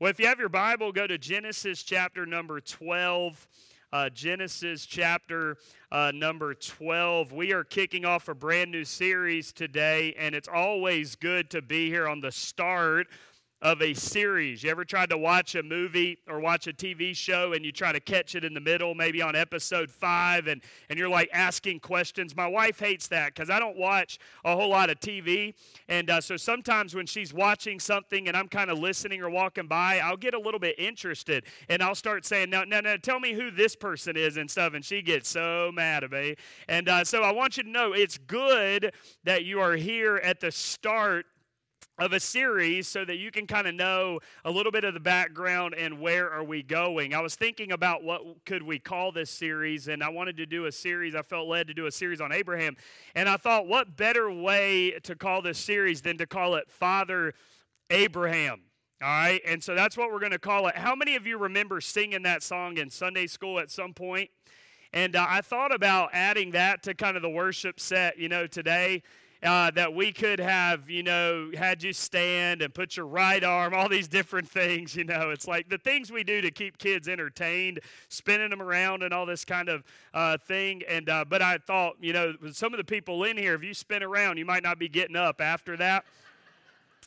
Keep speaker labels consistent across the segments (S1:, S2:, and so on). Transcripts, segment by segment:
S1: Well, if you have your Bible, go to Genesis chapter number 12. Uh, Genesis chapter uh, number 12. We are kicking off a brand new series today, and it's always good to be here on the start of a series. You ever tried to watch a movie or watch a TV show and you try to catch it in the middle, maybe on episode five, and, and you're like asking questions? My wife hates that because I don't watch a whole lot of TV. And uh, so sometimes when she's watching something and I'm kind of listening or walking by, I'll get a little bit interested and I'll start saying, No, no, no, tell me who this person is and stuff. And she gets so mad at me. And uh, so I want you to know it's good that you are here at the start of a series so that you can kind of know a little bit of the background and where are we going. I was thinking about what could we call this series and i wanted to do a series i felt led to do a series on abraham. And i thought what better way to call this series than to call it father abraham all right? And so that's what we're going to call it. How many of you remember singing that song in sunday school at some point? and uh, i thought about adding that to kind of the worship set you know today uh, that we could have, you know, had you stand and put your right arm, all these different things, you know. It's like the things we do to keep kids entertained, spinning them around and all this kind of uh, thing. And, uh, but I thought, you know, some of the people in here, if you spin around, you might not be getting up after that.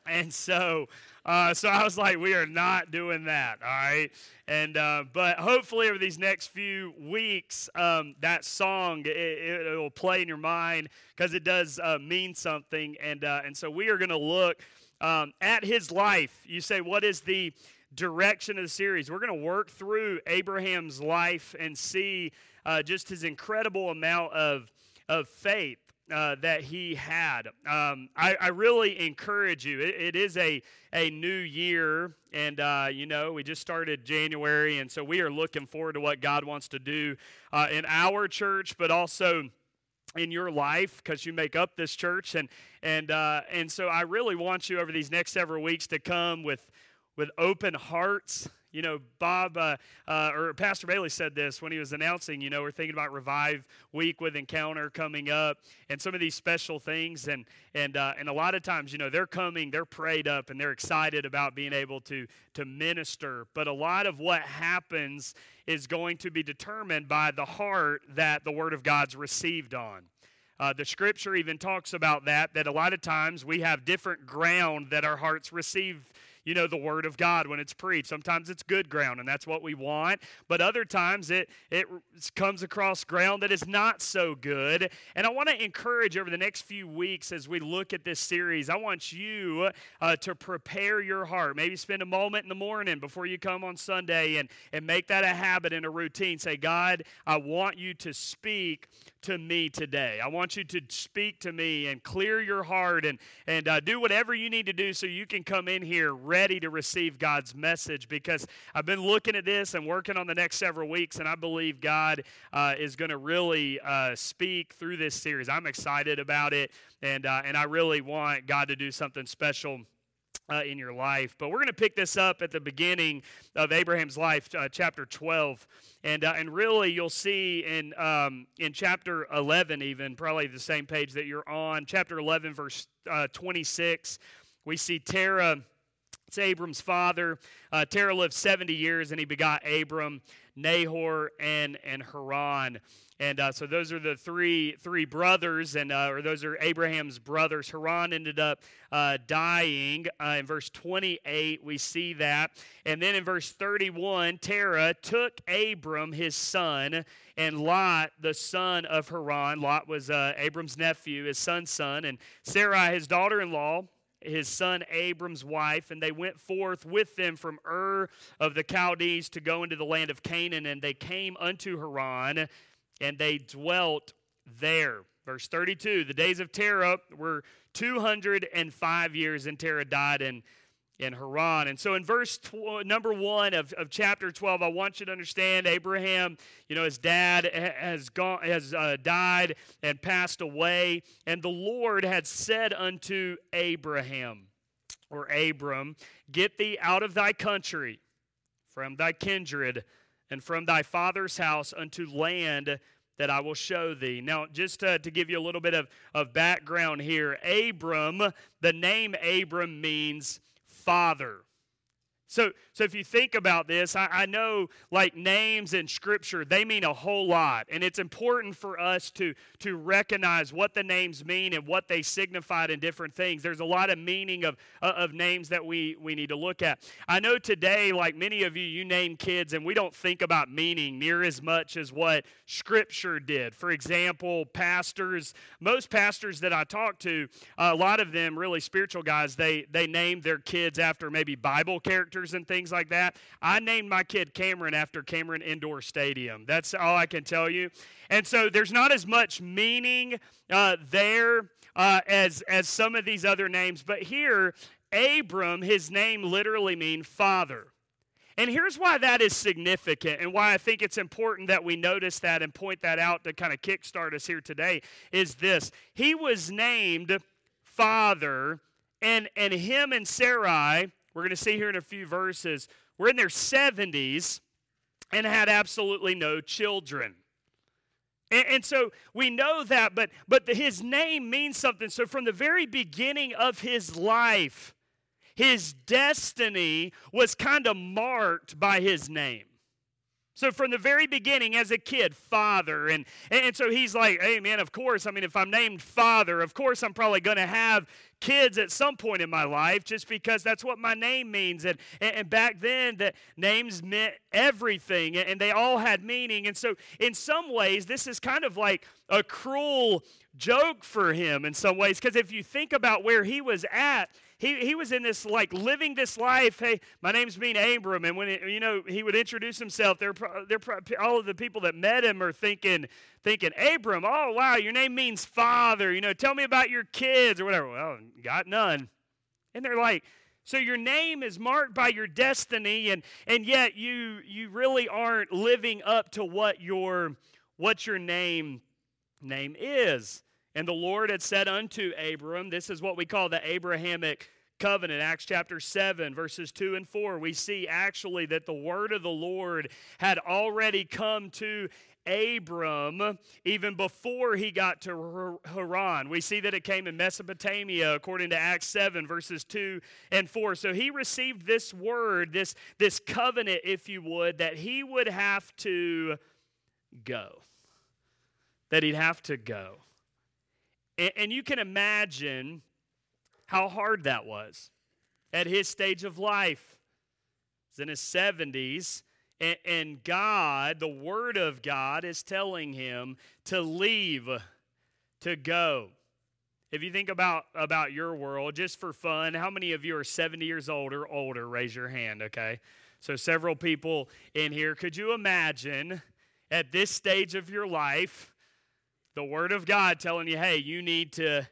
S1: And so, uh, so I was like, we are not doing that, all right. And uh, but hopefully over these next few weeks, um, that song it, it, will play in your mind because it does uh, mean something. And uh, and so we are going to look um, at his life. You say, what is the direction of the series? We're going to work through Abraham's life and see uh, just his incredible amount of of faith uh, that he had. Um, I, I, really encourage you. it, it is a, a new year, and uh, you know, we just started January, and so we are looking forward to what God wants to do uh, in our church, but also in your life because you make up this church and and uh, and so I really want you over these next several weeks to come with with open hearts you know, Bob uh, uh, or Pastor Bailey said this when he was announcing, you know, we're thinking about Revive Week with Encounter coming up and some of these special things. And, and, uh, and a lot of times, you know, they're coming, they're prayed up, and they're excited about being able to, to minister. But a lot of what happens is going to be determined by the heart that the Word of God's received on. Uh, the scripture even talks about that, that a lot of times we have different ground that our hearts receive you know, the Word of God when it's preached. Sometimes it's good ground, and that's what we want. But other times it, it comes across ground that is not so good. And I want to encourage over the next few weeks as we look at this series, I want you uh, to prepare your heart. Maybe spend a moment in the morning before you come on Sunday and, and make that a habit and a routine. Say, God, I want you to speak to me today. I want you to speak to me and clear your heart and, and uh, do whatever you need to do so you can come in here ready to receive God's message because I've been looking at this and working on the next several weeks, and I believe God uh, is going to really uh, speak through this series. I'm excited about it, and, uh, and I really want God to do something special. Uh, in your life. But we're going to pick this up at the beginning of Abraham's life, uh, chapter 12. And, uh, and really, you'll see in, um, in chapter 11, even, probably the same page that you're on, chapter 11, verse uh, 26, we see Terah it's Abram's father. Uh, Terah lived 70 years and he begot Abram, Nahor, and, and Haran. And uh, so those are the three three brothers, and uh, or those are Abraham's brothers. Haran ended up uh, dying. Uh, in verse 28, we see that. And then in verse 31, Terah took Abram, his son, and Lot, the son of Haran. Lot was uh, Abram's nephew, his son's son, and Sarai, his daughter in law his son Abram's wife, and they went forth with them from Ur of the Chaldees to go into the land of Canaan, and they came unto Haran, and they dwelt there. Verse 32 The days of Terah were 205 years, and Terah died in in Haran. And so in verse tw- number one of, of chapter 12, I want you to understand Abraham, you know, his dad has, gone, has uh, died and passed away. And the Lord had said unto Abraham, or Abram, Get thee out of thy country, from thy kindred, and from thy father's house unto land that I will show thee. Now, just to, to give you a little bit of, of background here, Abram, the name Abram means father. So, so if you think about this, I, I, know like names in Scripture, they mean a whole lot. And it's important for us to, to recognize what the names mean and what they signified in different things. There's a lot of meaning of, uh, of names that we, we need to look at. I know today, like many of you, you name kids, and we don't think about meaning near as much as what Scripture did. For example, pastors, most pastors that I talk to, a lot of them, really spiritual guys, they, they name their kids after maybe Bible characters characters and things like that. I named my kid Cameron after Cameron Indoor Stadium. That's all I can tell you. And so there's not as much meaning uh, there uh, as as some of these other names, but here Abram, his name literally means father. And here's why that is significant and why I think it's important that we notice that and point that out to kind of kickstart us here today is this. He was named father, and, and him and Sarai we're going to see here in a few verses, were in their 70s and had absolutely no children. And, and, so we know that, but, but his name means something. So from the very beginning of his life, his destiny was kind of marked by his name. So from the very beginning, as a kid, father, and and so he's like, hey man, of course. I mean, if I'm named father, of course I'm probably going to have kids at some point in my life, just because that's what my name means. And and back then, the names meant everything, and they all had meaning. And so, in some ways, this is kind of like a cruel joke for him in some ways, because if you think about where he was at he, he was in this, like, living this life. Hey, my name's Bean Abram. And when, it, you know, he would introduce himself, they're, they're, all of the people that met him are thinking, thinking, Abram, oh, wow, your name means father. You know, tell me about your kids or whatever. Well, got none. And they're like, so your name is marked by your destiny, and, and yet you, you really aren't living up to what your, what your name, name is. And the Lord had said unto Abram, this is what we call the Abrahamic covenant, Acts chapter 7, verses 2 and 4. We see actually that the word of the Lord had already come to Abram even before he got to Haran. We see that it came in Mesopotamia according to Acts 7 verses 2 and 4. So he received this word, this this covenant if you would that he would have to go. That he'd have to go. And, and you can imagine how hard that was at his stage of life. He's in his 70s, and, God, the Word of God, is telling him to leave, to go. If you think about, about your world, just for fun, how many of you are 70 years old or older? Raise your hand, okay? So, several people in here. Could you imagine at this stage of your life the word of God telling you, hey, you need to,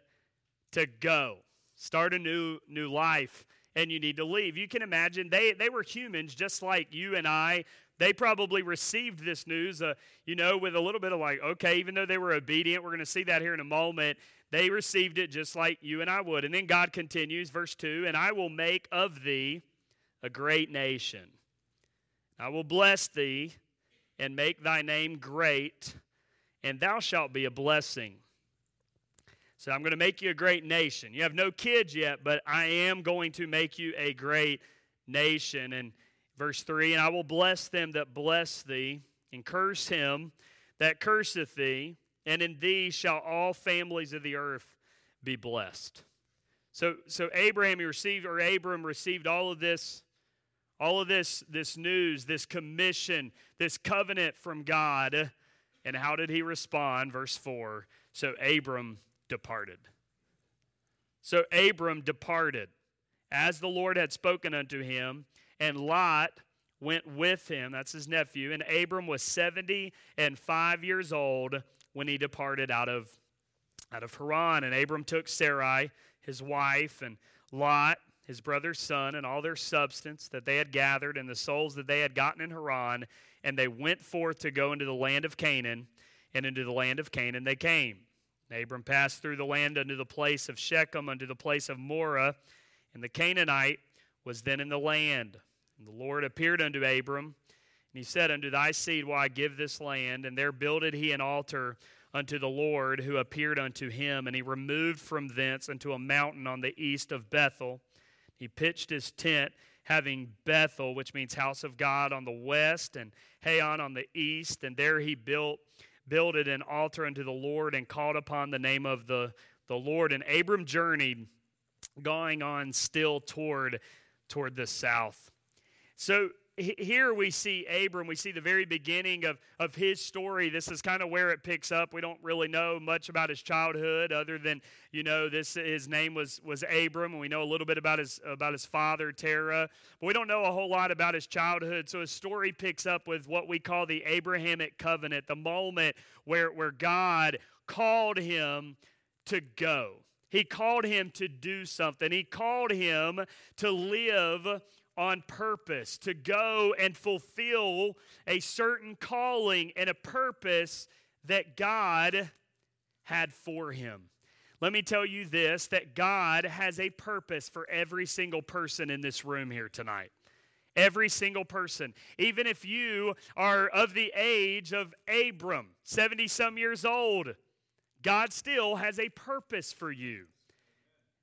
S1: to go, start a new, new life, and you need to leave. You can imagine they, they were humans just like you and I. They probably received this news, uh, you know, with a little bit of like, okay, even though they were obedient, we're going to see that here in a moment. They received it just like you and I would. And then God continues, verse 2 And I will make of thee a great nation. I will bless thee and make thy name great and thou shalt be a blessing. So I'm going to make you a great nation. You have no kids yet, but I am going to make you a great nation. And verse 3 And I will bless them that bless thee, and curse him that curseth thee, and in thee shall all families of the earth be blessed. So, so Abraham received, or Abram received all of this, all of this, this news, this commission, this covenant from God and how did he respond? Verse 4 So Abram departed. So Abram departed as the Lord had spoken unto him, and Lot went with him. That's his nephew. And Abram was 70 and 5 years old when he departed out of, out of Haran. And Abram took Sarai, his wife, and Lot, his brother's son, and all their substance that they had gathered, and the souls that they had gotten in Haran, and they went forth to go into the land of Canaan, and into the land of Canaan they came. Abram passed through the land unto the place of Shechem, unto the place of Moreh, and the Canaanite was then in the land. And the Lord appeared unto Abram, and he said, Unto thy seed will I give this land. And there builded he an altar unto the Lord, who appeared unto him. And he removed from thence unto a mountain on the east of Bethel. He pitched his tent having Bethel, which means house of God, on the west, and Hai on the east. And there he built builded an altar unto the Lord and called upon the name of the, the Lord. And Abram journeyed, going on still toward toward the south. So here we see Abram, we see the very beginning of, of his story. This is kind of where it picks up. We don't really know much about his childhood other than, you know, this his name was was Abram, and we know a little bit about his about his father, Terah. But we don't know a whole lot about his childhood. So his story picks up with what we call the Abrahamic covenant, the moment where, where God called him to go. He called him to do something. He called him to live on purpose, to go and fulfill a certain calling and a purpose that God had for him. Let me tell you this that God has a purpose for every single person in this room here tonight. Every single person. Even if you are of the age of Abram, 70 some years old, God still has a purpose for you.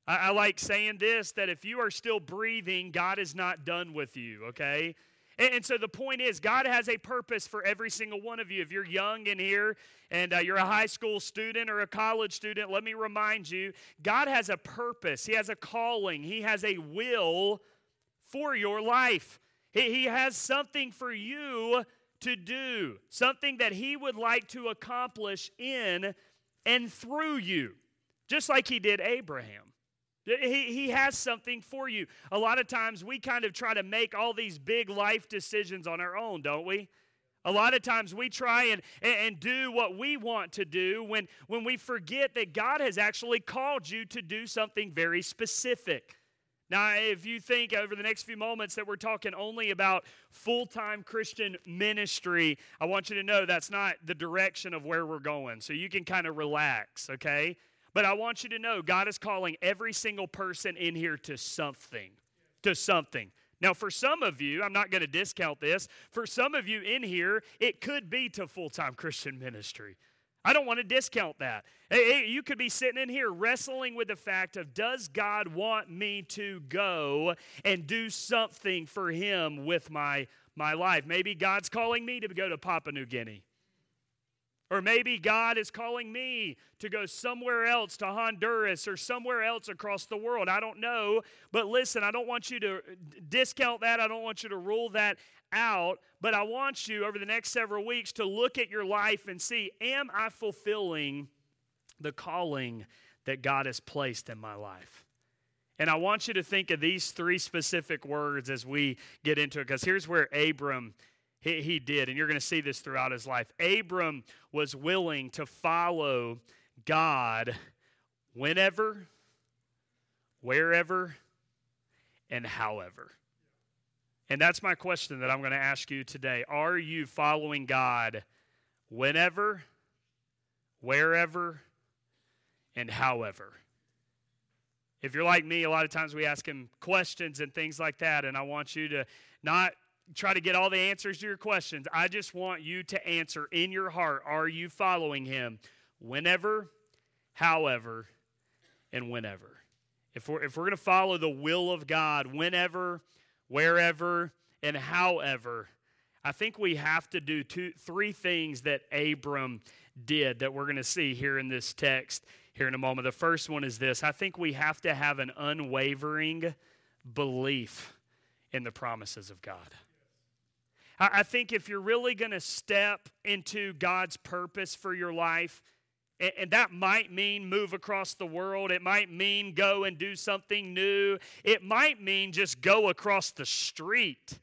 S1: I, I like saying this that if you are still breathing, God is not done with you, okay? And, so the point is, God has a purpose for every single one of you. If you're young in here and uh, you're a high school student or a college student, let me remind you God has a purpose, He has a calling, He has a will for your life. He, he has something for you to do, something that He would like to accomplish in and through you, just like He did Abraham. He, he has something for you. A lot of times we kind of try to make all these big life decisions on our own, don't we? A lot of times we try and, and do what we want to do when, when we forget that God has actually called you to do something very specific. Now, if you think over the next few moments that we're talking only about full time Christian ministry, I want you to know that's not the direction of where we're going. So you can kind of relax, okay? But I want you to know God is calling every single person in here to something. To something. Now, for some of you, I'm not going to discount this. For some of you in here, it could be to full time Christian ministry. I don't want to discount that. Hey, you could be sitting in here wrestling with the fact of does God want me to go and do something for him with my my life? Maybe God's calling me to go to Papua New Guinea. Or maybe God is calling me to go somewhere else to Honduras or somewhere else across the world. I don't know. But listen, I don't want you to uh, discount that. I don't want you to rule that out. But I want you over the next several weeks to look at your life and see am I fulfilling the calling that God has placed in my life? And I want you to think of these three specific words as we get into it, because here's where Abram he, he did, and you're going to see this throughout his life. Abram was willing to follow God whenever, wherever, and however. And that's my question that I'm going to ask you today. Are you following God whenever, wherever, and however? If you're like me, a lot of times we ask him questions and things like that, and I want you to not try to get all the answers to your questions. I just want you to answer in your heart are you following him whenever, however, and whenever? If we're, if we're going to follow the will of God whenever, wherever, and however, I think we have to do two, three things that Abram did that we're going to see here in this text here in a moment. The first one is this I think we have to have an unwavering belief in the promises of God. I think if you're really going to step into God's purpose for your life, and that might mean move across the world. It might mean go and do something new. It might mean just go across the street.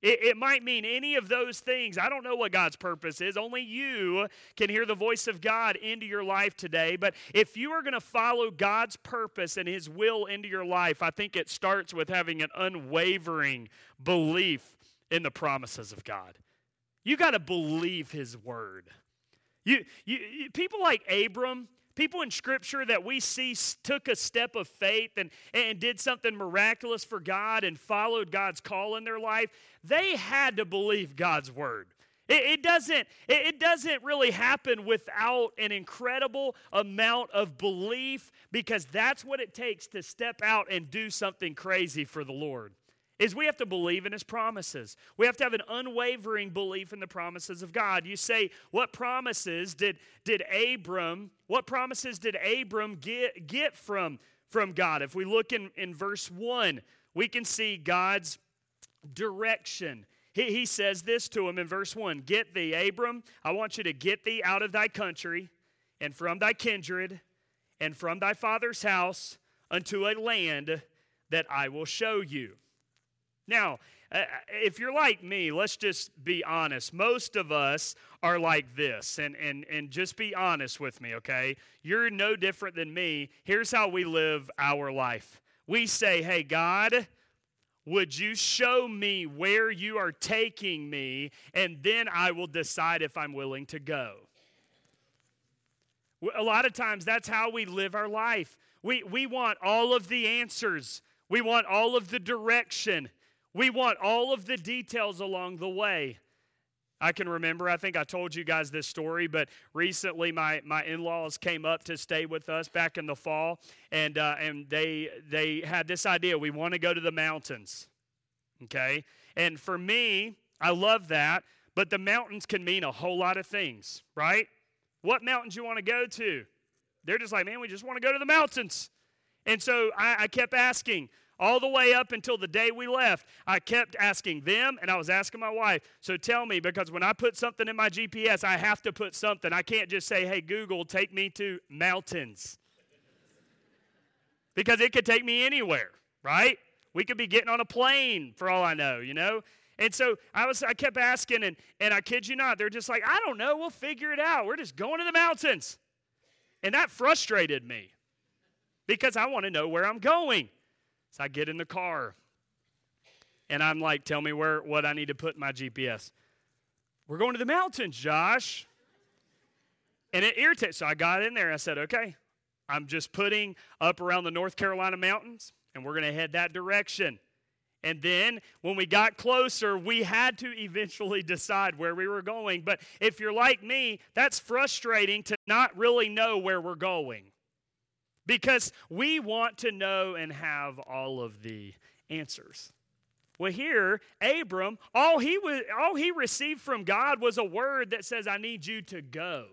S1: It, it, might mean any of those things. I don't know what God's purpose is. Only you can hear the voice of God into your life today. But if you are going to follow God's purpose and His will into your life, I think it starts with having an unwavering belief in the promises of God. You got to believe his word. You, you, you, people like Abram, people in scripture that we see took a step of faith and, and did something miraculous for God and followed God's call in their life, they had to believe God's word. It, it doesn't, it, it doesn't really happen without an incredible amount of belief because that's what it takes to step out and do something crazy for the Lord. Is we have to believe in his promises. We have to have an unwavering belief in the promises of God. You say, what promises did, did Abram, what promises did Abram get, get from, from God? If we look in, in verse 1, we can see God's direction. He, he says this to him in verse 1 Get thee, Abram, I want you to get thee out of thy country and from thy kindred and from thy father's house unto a land that I will show you. Now, uh, if you're like me, let's just be honest. Most of us are like this, and, and, and just be honest with me, okay? You're no different than me. Here's how we live our life we say, Hey, God, would you show me where you are taking me, and then I will decide if I'm willing to go? A lot of times, that's how we live our life. We, we want all of the answers, we want all of the direction. We want all of the details along the way. I can remember, I think I told you guys this story, but recently my, my in laws came up to stay with us back in the fall, and, uh, and they, they had this idea we want to go to the mountains. Okay? And for me, I love that, but the mountains can mean a whole lot of things, right? What mountains you want to go to? They're just like, man, we just want to go to the mountains. And so I, I kept asking, all the way up until the day we left, I kept asking them and I was asking my wife, so tell me, because when I put something in my GPS, I have to put something. I can't just say, hey, Google, take me to mountains. because it could take me anywhere, right? We could be getting on a plane for all I know, you know? And so I was I kept asking and and I kid you not, they're just like, I don't know, we'll figure it out. We're just going to the mountains. And that frustrated me because I want to know where I'm going. So I get in the car and I'm like, tell me where what I need to put in my GPS. We're going to the mountains, Josh. And it irritates. So I got in there. I said, okay, I'm just putting up around the North Carolina mountains, and we're going to head that direction. And then when we got closer, we had to eventually decide where we were going. But if you're like me, that's frustrating to not really know where we're going because we want to know and have all of the answers. Well, here, Abram, all he, was, all he received from God was a word that says, I need you to go.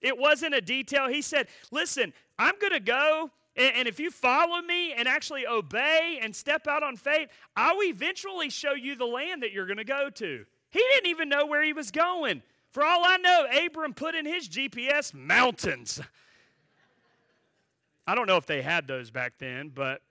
S1: It wasn't a detail. He said, Listen, I'm going to go, and, if you follow me and actually obey and step out on faith, I'll eventually show you the land that you're going to go to. He didn't even know where he was going. For all I know, Abram put in his GPS mountains. I don't know if they had those back then, but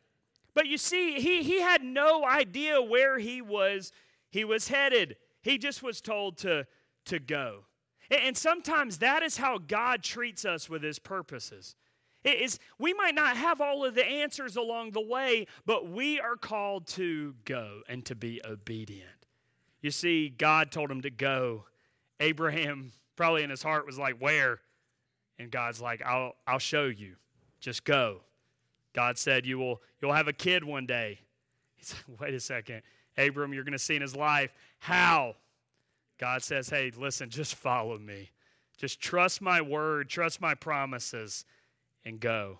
S1: but you see, he he had no idea where he was he was headed. He just was told to to go. And sometimes that is how God treats us with his purposes. It is we might not have all of the answers along the way, but we are called to go and to be obedient. You see, God told him to go. Abraham probably in his heart was like, "Where?" And God's like, "I'll I'll show you." Just go. God said, You will you'll have a kid one day. He said, Wait a second. Abram, you're going to see in his life. How? God says, Hey, listen, just follow me. Just trust my word, trust my promises, and go.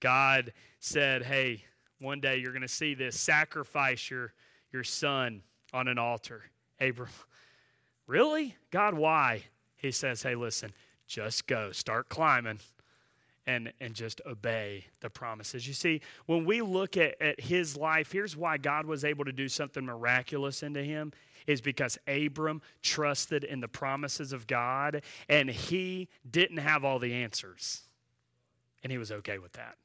S1: God said, Hey, one day you're going to see this. Sacrifice your, your son on an altar. Abram, really? God, why? He says, Hey, listen, just go. Start climbing and, and just obey the promises. You see, when we look at, at his life, here's why God was able to do something miraculous into him is because Abram trusted in the promises of God and he didn't have all the answers. And he was okay with that.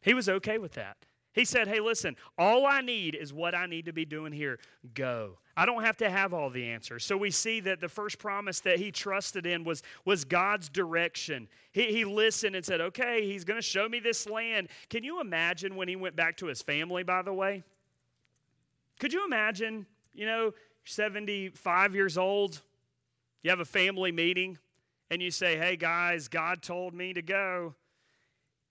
S1: He was okay with that. He said, Hey, listen, all I need is what I need to be doing here. Go. I don't have to have all the answers. So we see that the first promise that he trusted in was, was God's direction. He, he listened and said, Okay, he's going to show me this land. Can you imagine when he went back to his family, by the way? Could you imagine, you know, 75 years old, you have a family meeting, and you say, Hey, guys, God told me to go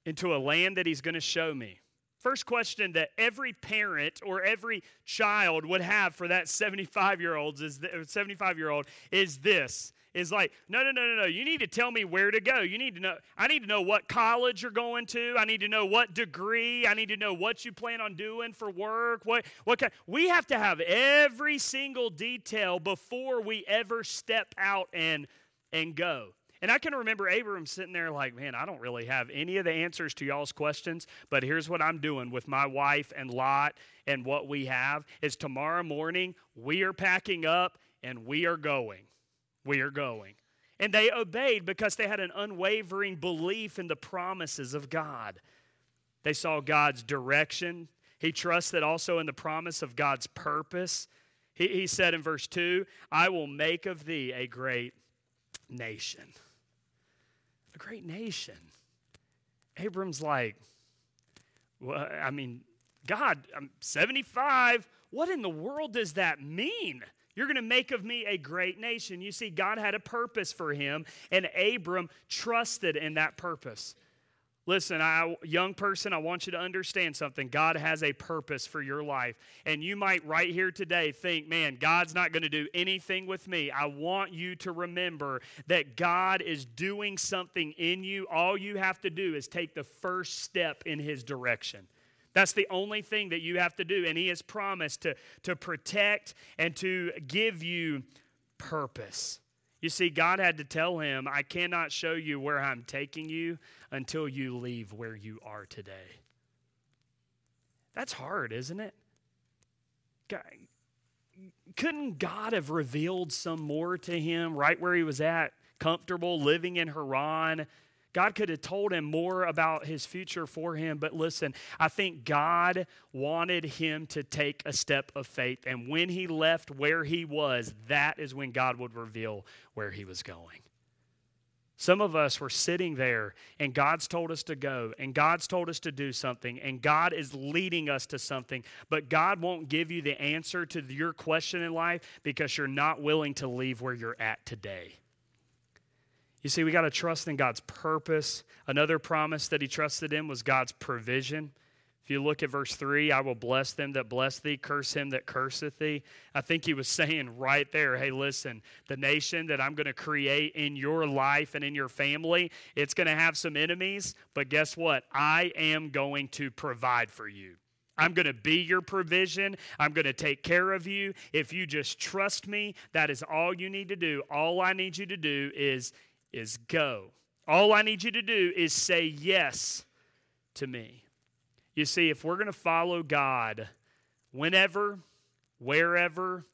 S1: into a land that he's going to show me. First question that every parent or every child would have for that 75 year old is 75 year old is this is like no no no no no you need to tell me where to go. You need to know i need to know what college you're going to. I need to know what degree. I need to know what you plan on doing for work. What what kind we have to have every single detail before we ever step out and and go and I can remember Abram sitting there like, man, I don't really have any of the answers to y'all's questions, but here's what I'm doing with my wife and Lot and what we have is tomorrow morning we are packing up and we are going. We are going. And they obeyed because they had an unwavering belief in the promises of God. They saw God's direction. He trusted also in the promise of God's purpose. He, he said in verse 2, I will make of thee a great nation a great nation. Abram's like, well, I mean, God, I'm 75. What in the world does that mean? You're going to make of me a great nation. You see, God had a purpose for him, and Abram trusted in that purpose. Listen, I, young person, I want you to understand something. God has a purpose for your life. And you might right here today think, man, God's not going to do anything with me. I want you to remember that God is doing something in you. All you have to do is take the first step in His direction. That's the only thing that you have to do. And He has promised to, to protect and to give you purpose. You see, God had to tell him, I cannot show you where I'm taking you until you leave where you are today. That's hard, isn't it? God, couldn't God have revealed some more to him right where he was at, comfortable living in Haran? God could have told him more about his future for him, but listen, I think God wanted him to take a step of faith. And when he left where he was, that is when God would reveal where he was going. Some of us were sitting there and God's told us to go and God's told us to do something and God is leading us to something, but God won't give you the answer to your question in life because you're not willing to leave where you're at today. You see, we got to trust in God's purpose. Another promise that he trusted in was God's provision. If you look at verse 3, I will bless them that bless thee, curse him that curseth thee. I think he was saying right there, hey, listen, the nation that I'm going to create in your life and in your family, it's going to have some enemies, but guess what? I am going to provide for you. I'm going to be your provision. I'm going to take care of you. If you just trust me, that is all you need to do. All I need you to do is is go. All I need you to do is say yes to me. You see, if we're going to follow God whenever, wherever,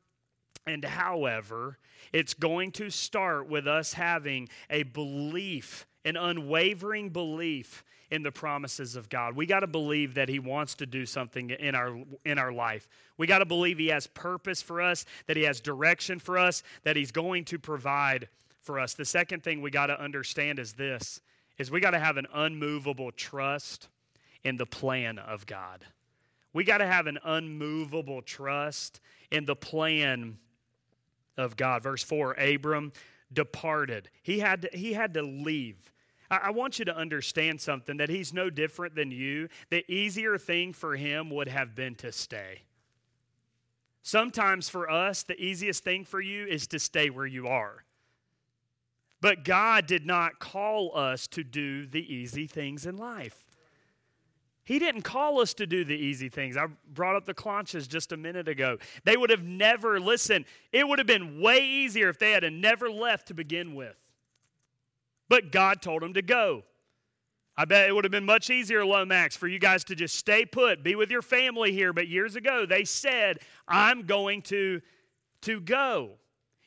S1: and however, it's going to start with us having a belief, an unwavering belief in the promises of God. We got to believe that he wants to do something in our in our life. We got to believe he has purpose for us, that he has direction for us, that he's going to provide for us. The second thing we got to understand is this is we got to have an unmovable trust in the plan of God. We got to have an unmovable trust in the plan of God. Verse 4 Abram departed. He had to, he had to leave. I, I want you to understand something that he's no different than you. The easier thing for him would have been to stay. Sometimes for us, the easiest thing for you is to stay where you are. But God did not call us to do the easy things in life. He didn't call us to do the easy things. I brought up the Claunches just a minute ago. They would have never, listen, it would have been way easier if they had never left to begin with. But God told them to go. I bet it would have been much easier, Lomax, for you guys to just stay put, be with your family here. But years ago, they said, I'm going to, to go.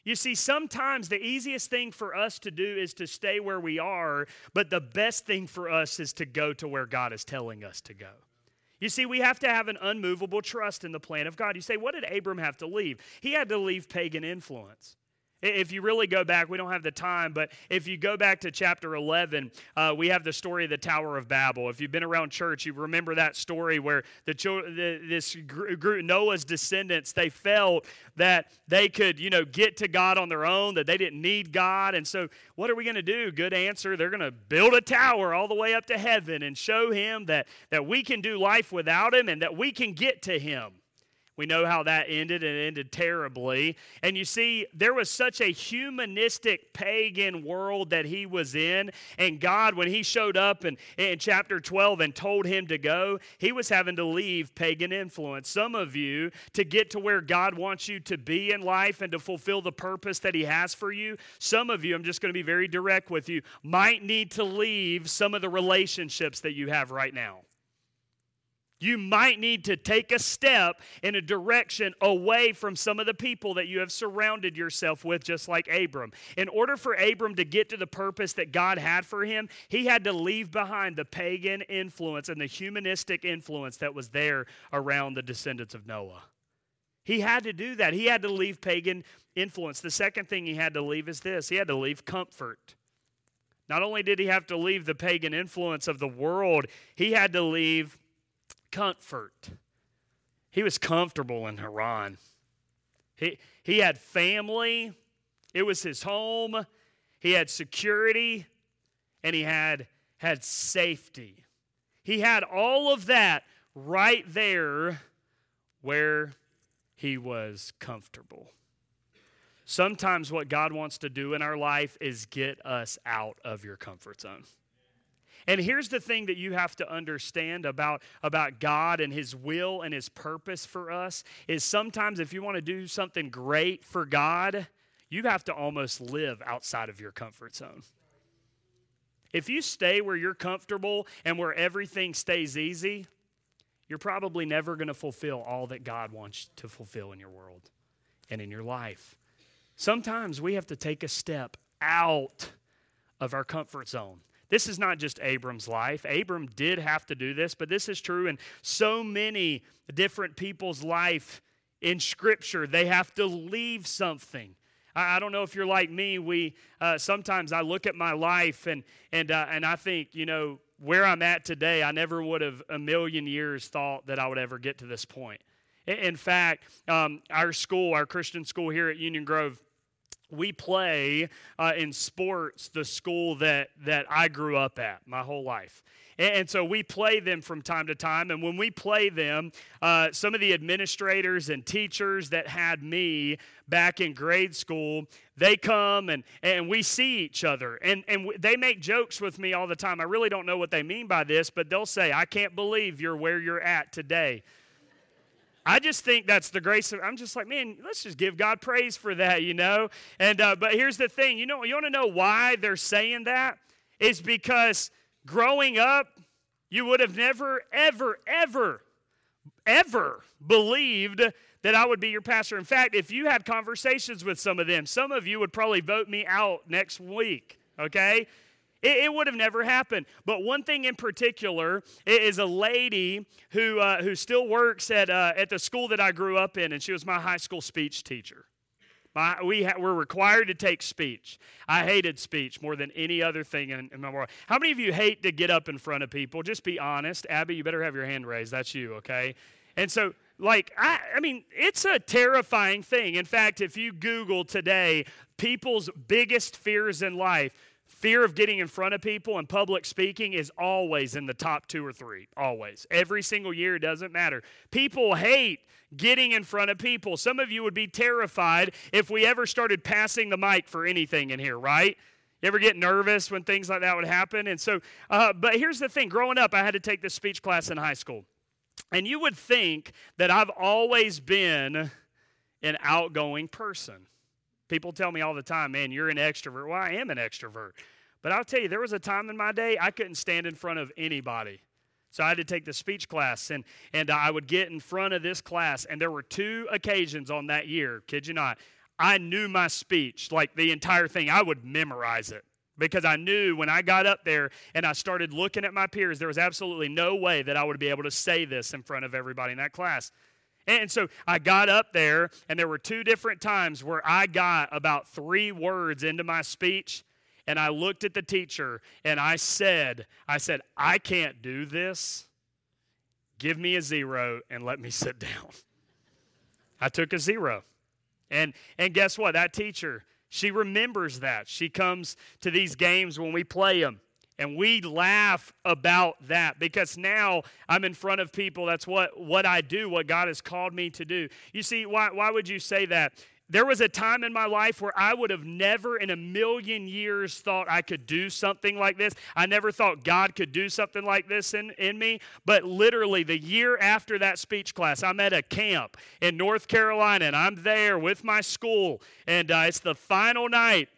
S1: You see, sometimes the easiest thing for us to do is to stay where we are, but the best thing for us is to go to where God is telling us to go. You see, we have to have an unmovable trust in the plan of God. You say, what did Abram have to leave? He had to leave pagan influence. If you really go back, we don't have the time, but if you go back to chapter 11, uh, we have the story of the Tower of Babel. If you've been around church, you remember that story where the, the this group, Noah's descendants, they felt that they could, you know, get to God on their own, that they didn't need God. And so, what are we going to do? Good answer. They're going to build a tower all the way up to heaven and show him that, that we can do life without him and that we can get to him. We know how that ended, and ended terribly. And you see, there was such a humanistic pagan world that he was in. And God, when he showed up in, in chapter 12 and told him to go, he was having to leave pagan influence. Some of you, to get to where God wants you to be in life and to fulfill the purpose that he has for you, some of you, I'm just going to be very direct with you, might need to leave some of the relationships that you have right now. You might need to take a step in a direction away from some of the people that you have surrounded yourself with, just like Abram. In order for Abram to get to the purpose that God had for him, he had to leave behind the pagan influence and the humanistic influence that was there around the descendants of Noah. He had to do that. He had to leave pagan influence. The second thing he had to leave is this he had to leave comfort. Not only did he have to leave the pagan influence of the world, he had to leave comfort. He was comfortable in Haran. He, he had family, it was his home, he had security, and he had, had safety. He had all of that right there where he was comfortable. Sometimes what God wants to do in our life is get us out of your comfort zone. And here's the thing that you have to understand about, about God and His will and His purpose for us is sometimes if you want to do something great for God, you have to almost live outside of your comfort zone. If you stay where you're comfortable and where everything stays easy, you're probably never going to fulfill all that God wants to fulfill in your world and in your life. Sometimes we have to take a step out of our comfort zone. This is not just Abram's life. Abram did have to do this, but this is true in so many different people's life in Scripture. They have to leave something. I, don't know if you're like me. We uh, sometimes I look at my life and and uh, and I think you know where I'm at today. I never would have a million years thought that I would ever get to this point. In fact, um, our school, our Christian school here at Union Grove, we play uh, in sports the school that, that I grew up at my whole life. And, and so we play them from time to time. And when we play them, uh, some of the administrators and teachers that had me back in grade school, they come and, and we see each other. And, and w- they make jokes with me all the time. I really don't know what they mean by this, but they'll say, I can't believe you're where you're at today. I just think that's the grace of. I'm just like, man, let's just give God praise for that, you know. And uh, but here's the thing, you know, you want to know why they're saying that? Is because growing up, you would have never, ever, ever, ever believed that I would be your pastor. In fact, if you had conversations with some of them, some of you would probably vote me out next week. Okay, it, it, would have never happened. But one thing in particular is a lady who, uh, who still works at, uh, at the school that I grew up in, and she was my high school speech teacher. My, we ha- were required to take speech. I hated speech more than any other thing in, in my world. How many of you hate to get up in front of people? Just be honest. Abby, you better have your hand raised. That's you, okay? And so, like, I, I mean, it's a terrifying thing. In fact, if you Google today people's biggest fears in life, Fear of getting in front of people and public speaking is always in the top two or three. Always. Every single year, it doesn't matter. People hate getting in front of people. Some of you would be terrified if we ever started passing the mic for anything in here, right? You ever get nervous when things like that would happen? And so, uh, but here's the thing growing up, I had to take this speech class in high school. And you would think that I've always been an outgoing person. People tell me all the time, man, you're an extrovert. Well, I am an extrovert. But I'll tell you, there was a time in my day I couldn't stand in front of anybody. So I had to take the speech class, and, and I would get in front of this class. And there were two occasions on that year, kid you not, I knew my speech, like the entire thing. I would memorize it because I knew when I got up there and I started looking at my peers, there was absolutely no way that I would be able to say this in front of everybody in that class. And so I got up there, and there were two different times where I got about three words into my speech, and I looked at the teacher and I said, I said, I can't do this. Give me a zero and let me sit down. I took a zero. And and guess what? That teacher, she remembers that. She comes to these games when we play them. And we laugh about that because now I'm in front of people. That's what, what I do, what God has called me to do. You see, why, why would you say that? There was a time in my life where I would have never in a million years thought I could do something like this. I never thought God could do something like this in, in me. But literally, the year after that speech class, I'm at a camp in North Carolina and I'm there with my school. And uh, it's the final night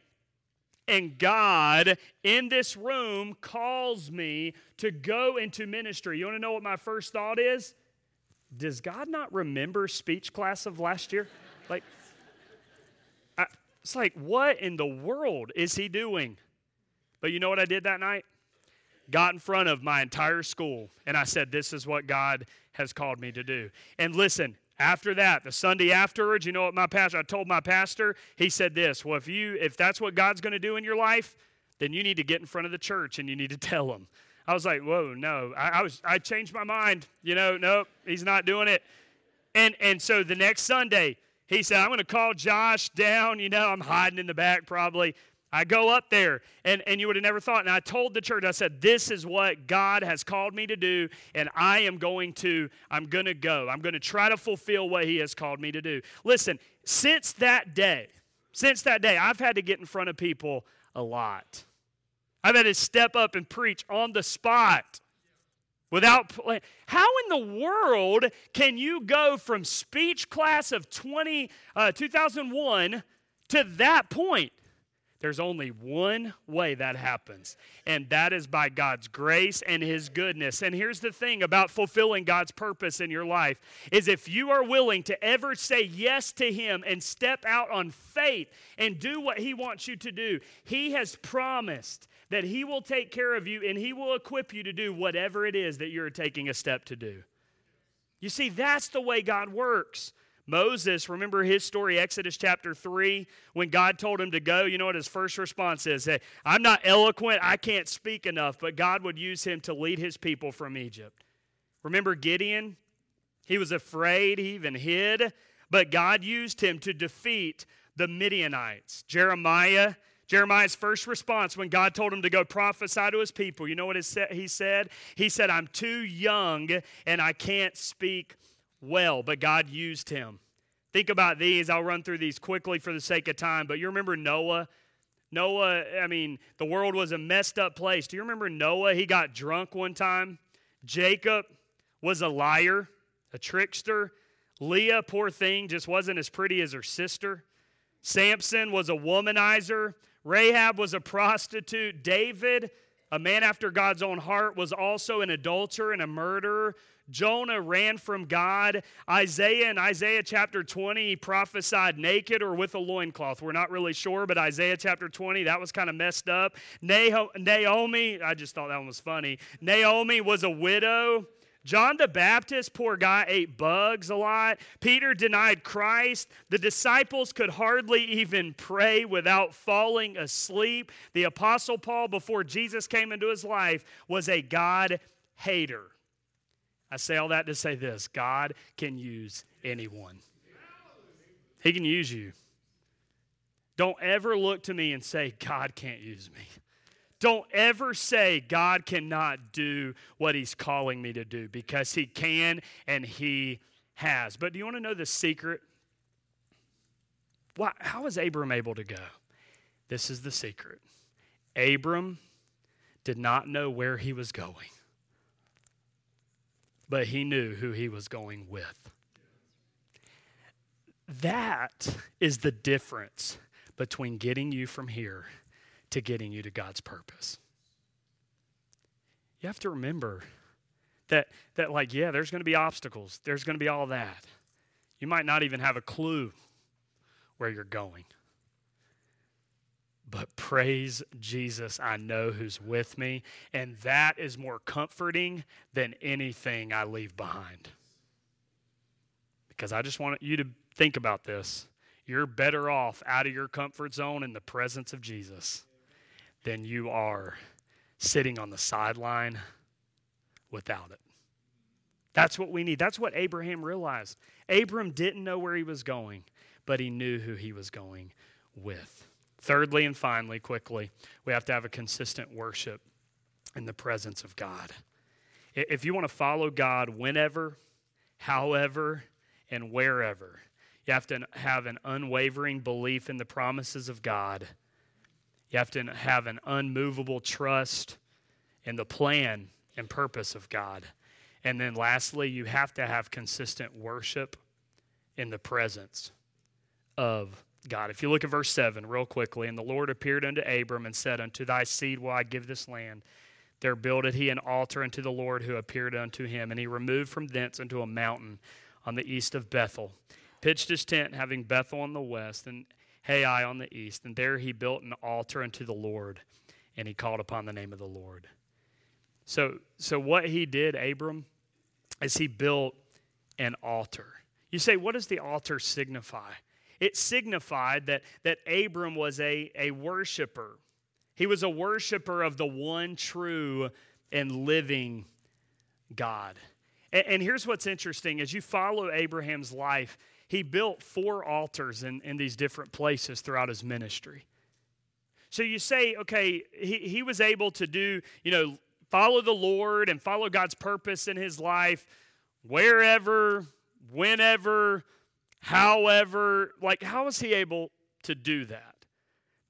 S1: and God in this room calls me to go into ministry. You want to know what my first thought is? Does God not remember speech class of last year? Like, I, it's like, what in the world is he doing? But you know what I did that night? Got in front of my entire school and I said, This is what God has called me to do. And listen, after that, the Sunday afterwards, you know what my pastor, I told my pastor, he said this, well, if you, if that's what God's going to do in your life, then you need to get in front of the church and you need to tell them. I was like, whoa, no. I, I was, I changed my mind. You know, nope, he's not doing it. And, and so the next Sunday, he said, I'm going to call Josh down. You know, I'm hiding in the back probably. I go up there, and, and you would have never thought. And I told the church, I said, This is what God has called me to do, and I am going to, I'm going to go. I'm going to try to fulfill what He has called me to do. Listen, since that day, since that day, I've had to get in front of people a lot. I've had to step up and preach on the spot without plan- how in the world can you go from speech class of 20 uh, 2001 to that point there's only one way that happens, and that is by God's grace and his goodness. And here's the thing about fulfilling God's purpose in your life is if you are willing to ever say yes to him and step out on faith and do what he wants you to do, he has promised that he will take care of you and he will equip you to do whatever it is that you're taking a step to do. You see, that's the way God works. Moses, remember his story, Exodus chapter 3, when God told him to go, you know what his first response is? Hey, I'm not eloquent, I can't speak enough, but God would use him to lead his people from Egypt. Remember Gideon? He was afraid, he even hid, but God used him to defeat the Midianites. Jeremiah, Jeremiah's first response when God told him to go prophesy to his people, you know what he said? He said, I'm too young and I can't speak well, but God used him. Think about these. I'll run through these quickly for the sake of time. But you remember Noah? Noah, I mean, the world was a messed up place. Do you remember Noah? He got drunk one time. Jacob was a liar, a trickster. Leah, poor thing, just wasn't as pretty as her sister. Samson was a womanizer. Rahab was a prostitute. David, a man after God's own heart, was also an adulterer and a murderer. Jonah ran from God. Isaiah in Isaiah chapter 20, he prophesied naked or with a loincloth. We're not really sure, but Isaiah chapter 20, that was kind of messed up. Naomi, I just thought that one was funny. Naomi was a widow. John the Baptist, poor guy, ate bugs a lot. Peter denied Christ. The disciples could hardly even pray without falling asleep. The Apostle Paul, before Jesus came into his life, was a God hater. I say all that to say this God can use anyone, He can use you. Don't ever look to me and say, God can't use me. Don't ever say God cannot do what He's calling me to do because He can and He has. But do you want to know the secret? Why, how was Abram able to go? This is the secret. Abram did not know where he was going but he knew who he was going with. That is the difference between getting you from here to getting you to God's purpose. You have to remember that, that like, yeah, there's going to be obstacles, there's going to be all that. You might not even have a clue where you're going. But praise Jesus, I know who's with me. And that is more comforting than anything I leave behind. Because I just want you to think about this. You're better off out of your comfort zone in the presence of Jesus than you are sitting on the sideline without it. That's what we need. That's what Abraham realized. Abram didn't know where he was going, but he knew who he was going with. Thirdly and finally, quickly, we have to have a consistent worship in the presence of God. If you want to follow God whenever, however, and wherever, you have to have an unwavering belief in the promises of God. You have to have an unmovable trust in the plan and purpose of God. And then lastly, you have to have consistent worship in the presence of God. If you look at verse 7 real quickly, and the Lord appeared unto Abram and said, Unto thy seed will I give this land. There builded he an altar unto the Lord who appeared unto him, and he removed from thence unto a mountain on the east of Bethel, pitched his tent, having Bethel on the west and Hai on the east, and there he built an altar unto the Lord, and he called upon the name of the Lord. So, so what he did, Abram, is he built an altar. You say, what does the altar signify? It signified that, that Abram was a, a worshiper. He was a worshiper of the one true and living God. And, and here's what's interesting as you follow Abraham's life, he built four altars in, in these different places throughout his ministry. So you say, okay, he, he was able to do, you know, follow the Lord and follow God's purpose in his life wherever, whenever, however. Like, how was he able to do that?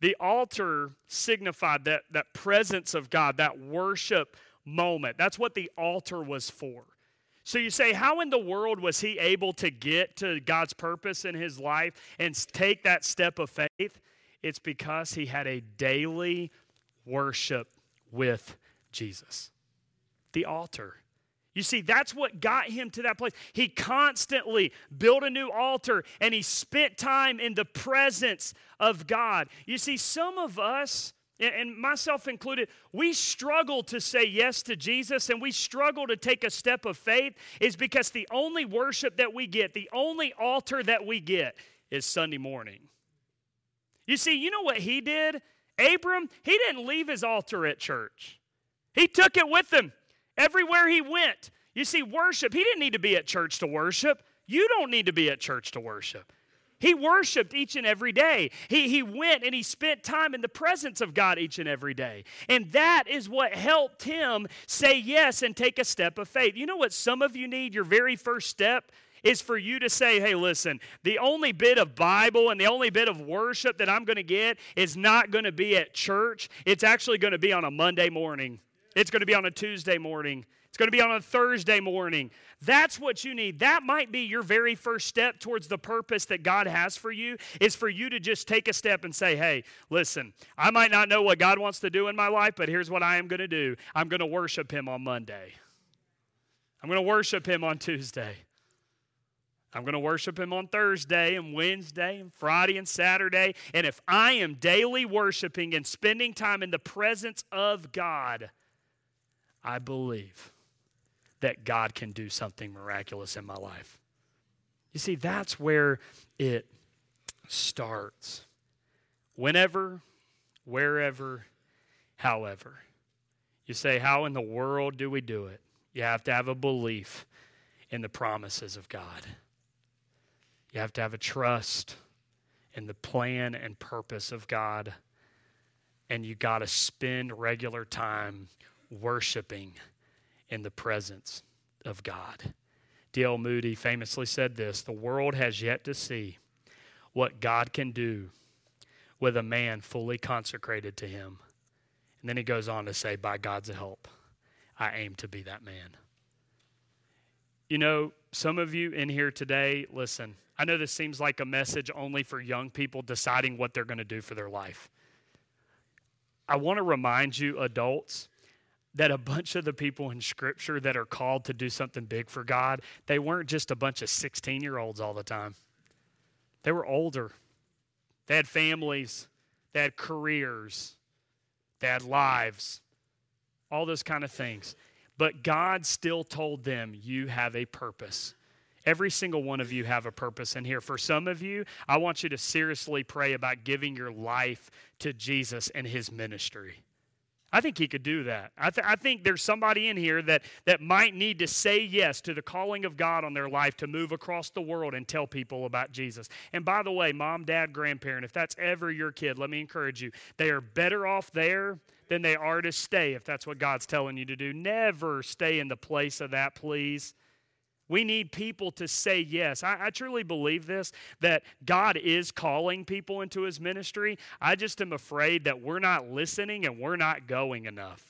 S1: The altar signified that, that presence of God, that worship moment. That's what the altar was for. So you say, how in the world was he able to get to God's purpose in his life and take that step of faith? It's because he had a daily worship with Jesus. The altar. You see, that's what got him to that place. He constantly built a new altar and he spent time in the presence of God. You see, some of us, and myself included, we struggle to say yes to Jesus and we struggle to take a step of faith is because the only worship that we get, the only altar that we get is Sunday morning. You see, you know what he did? Abram, he didn't leave his altar at church. He took it with him everywhere he went. You see, worship, he didn't need to be at church to worship. You don't need to be at church to worship. He worshiped each and every day. He, he went and he spent time in the presence of God each and every day. And that is what helped him say yes and take a step of faith. You know what some of you need? Your very first step is for you to say, hey, listen, the only bit of Bible and the only bit of worship that I'm going to get is not going to be at church. It's actually going to be on a Monday morning it's going to be on a Tuesday morning. It's going to be on a Thursday morning. That's what you need. That might be your very first step towards the purpose that God has for you is for you to just take a step and say, "Hey, listen, I might not know what God wants to do in my life, but here's what I am going to do. I'm going to worship him on Monday. I'm going to worship him on Tuesday. I'm going to worship him on Thursday and Wednesday and Friday and Saturday. And if I am daily worshiping and spending time in the presence of God, I believe that God can do something miraculous in my life. You see, that's where it starts. Whenever, wherever, however. You say, How in the world do we do it? You have to have a belief in the promises of God. You have to have a trust in the plan and purpose of God. And you got to spend regular time worshiping in the presence of God. D.L. Moody famously said this The world has yet to see what God can do with a man fully consecrated to Him. And then he goes on to say, By God's help, I aim to be that man. You know, some of you in here today, listen, I know this seems like a message only for young people deciding what they're going to do for their life. I want to remind you, adults, that a bunch of the people in Scripture that are called to do something big for God, they weren't just a bunch of 16 year olds all the time. They were older. They had families, they had careers, they had lives, all those kind of things. But God still told them, You have a purpose Every single one of you have a purpose in here. For some of you, I want you to seriously pray about giving your life to Jesus and his ministry. I think he could do that. I, th- I, think there's somebody in here that, that might need to say yes to the calling of God on their life to move across the world and tell people about Jesus. And by the way, mom, dad, grandparent, if that's ever your kid, let me encourage you. They are better off there than they are to stay if that's what God's telling you to do. Never stay in the place of that, please. We need people to say yes. I, I, truly believe this that God is calling people into his ministry. I just am afraid that we're not listening and we're not going enough.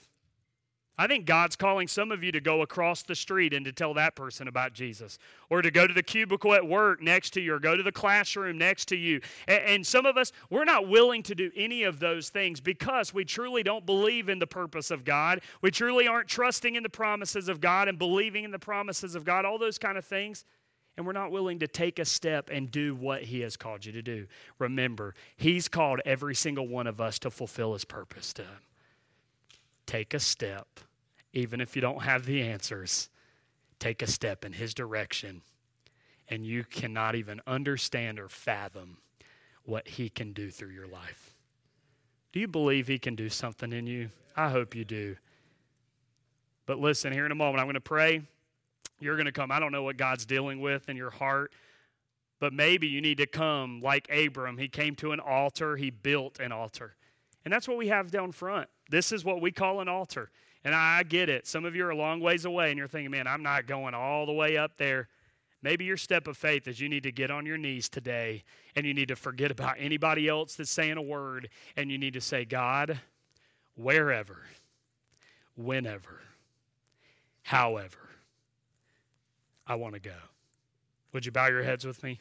S1: I think God's calling some of you to go across the street and to tell that person about Jesus, or to go to the cubicle at work next to you, or go to the classroom next to you. And, some of us, we're not willing to do any of those things because we truly don't believe in the purpose of God. We truly aren't trusting in the promises of God and believing in the promises of God, all those kind of things. And we're not willing to take a step and do what He has called you to do. Remember, He's called every single one of us to fulfill His purpose to Take a step even if you don't have the answers, take a step in His direction, and you cannot even understand or fathom what He can do through your life. Do you believe He can do something in you? I hope you do. But listen, here in a moment, I'm going to pray. You're going to come. I don't know what God's dealing with in your heart, but maybe you need to come like Abram. He came to an altar, he built an altar. And that's what we have down front. This is what we call an altar. And I get it. Some of you are a long ways away and you're thinking, man, I'm not going all the way up there. Maybe your step of faith is you need to get on your knees today and you need to forget about anybody else that's saying a word and you need to say, God, wherever, whenever, however, I want to go. Would you bow your heads with me?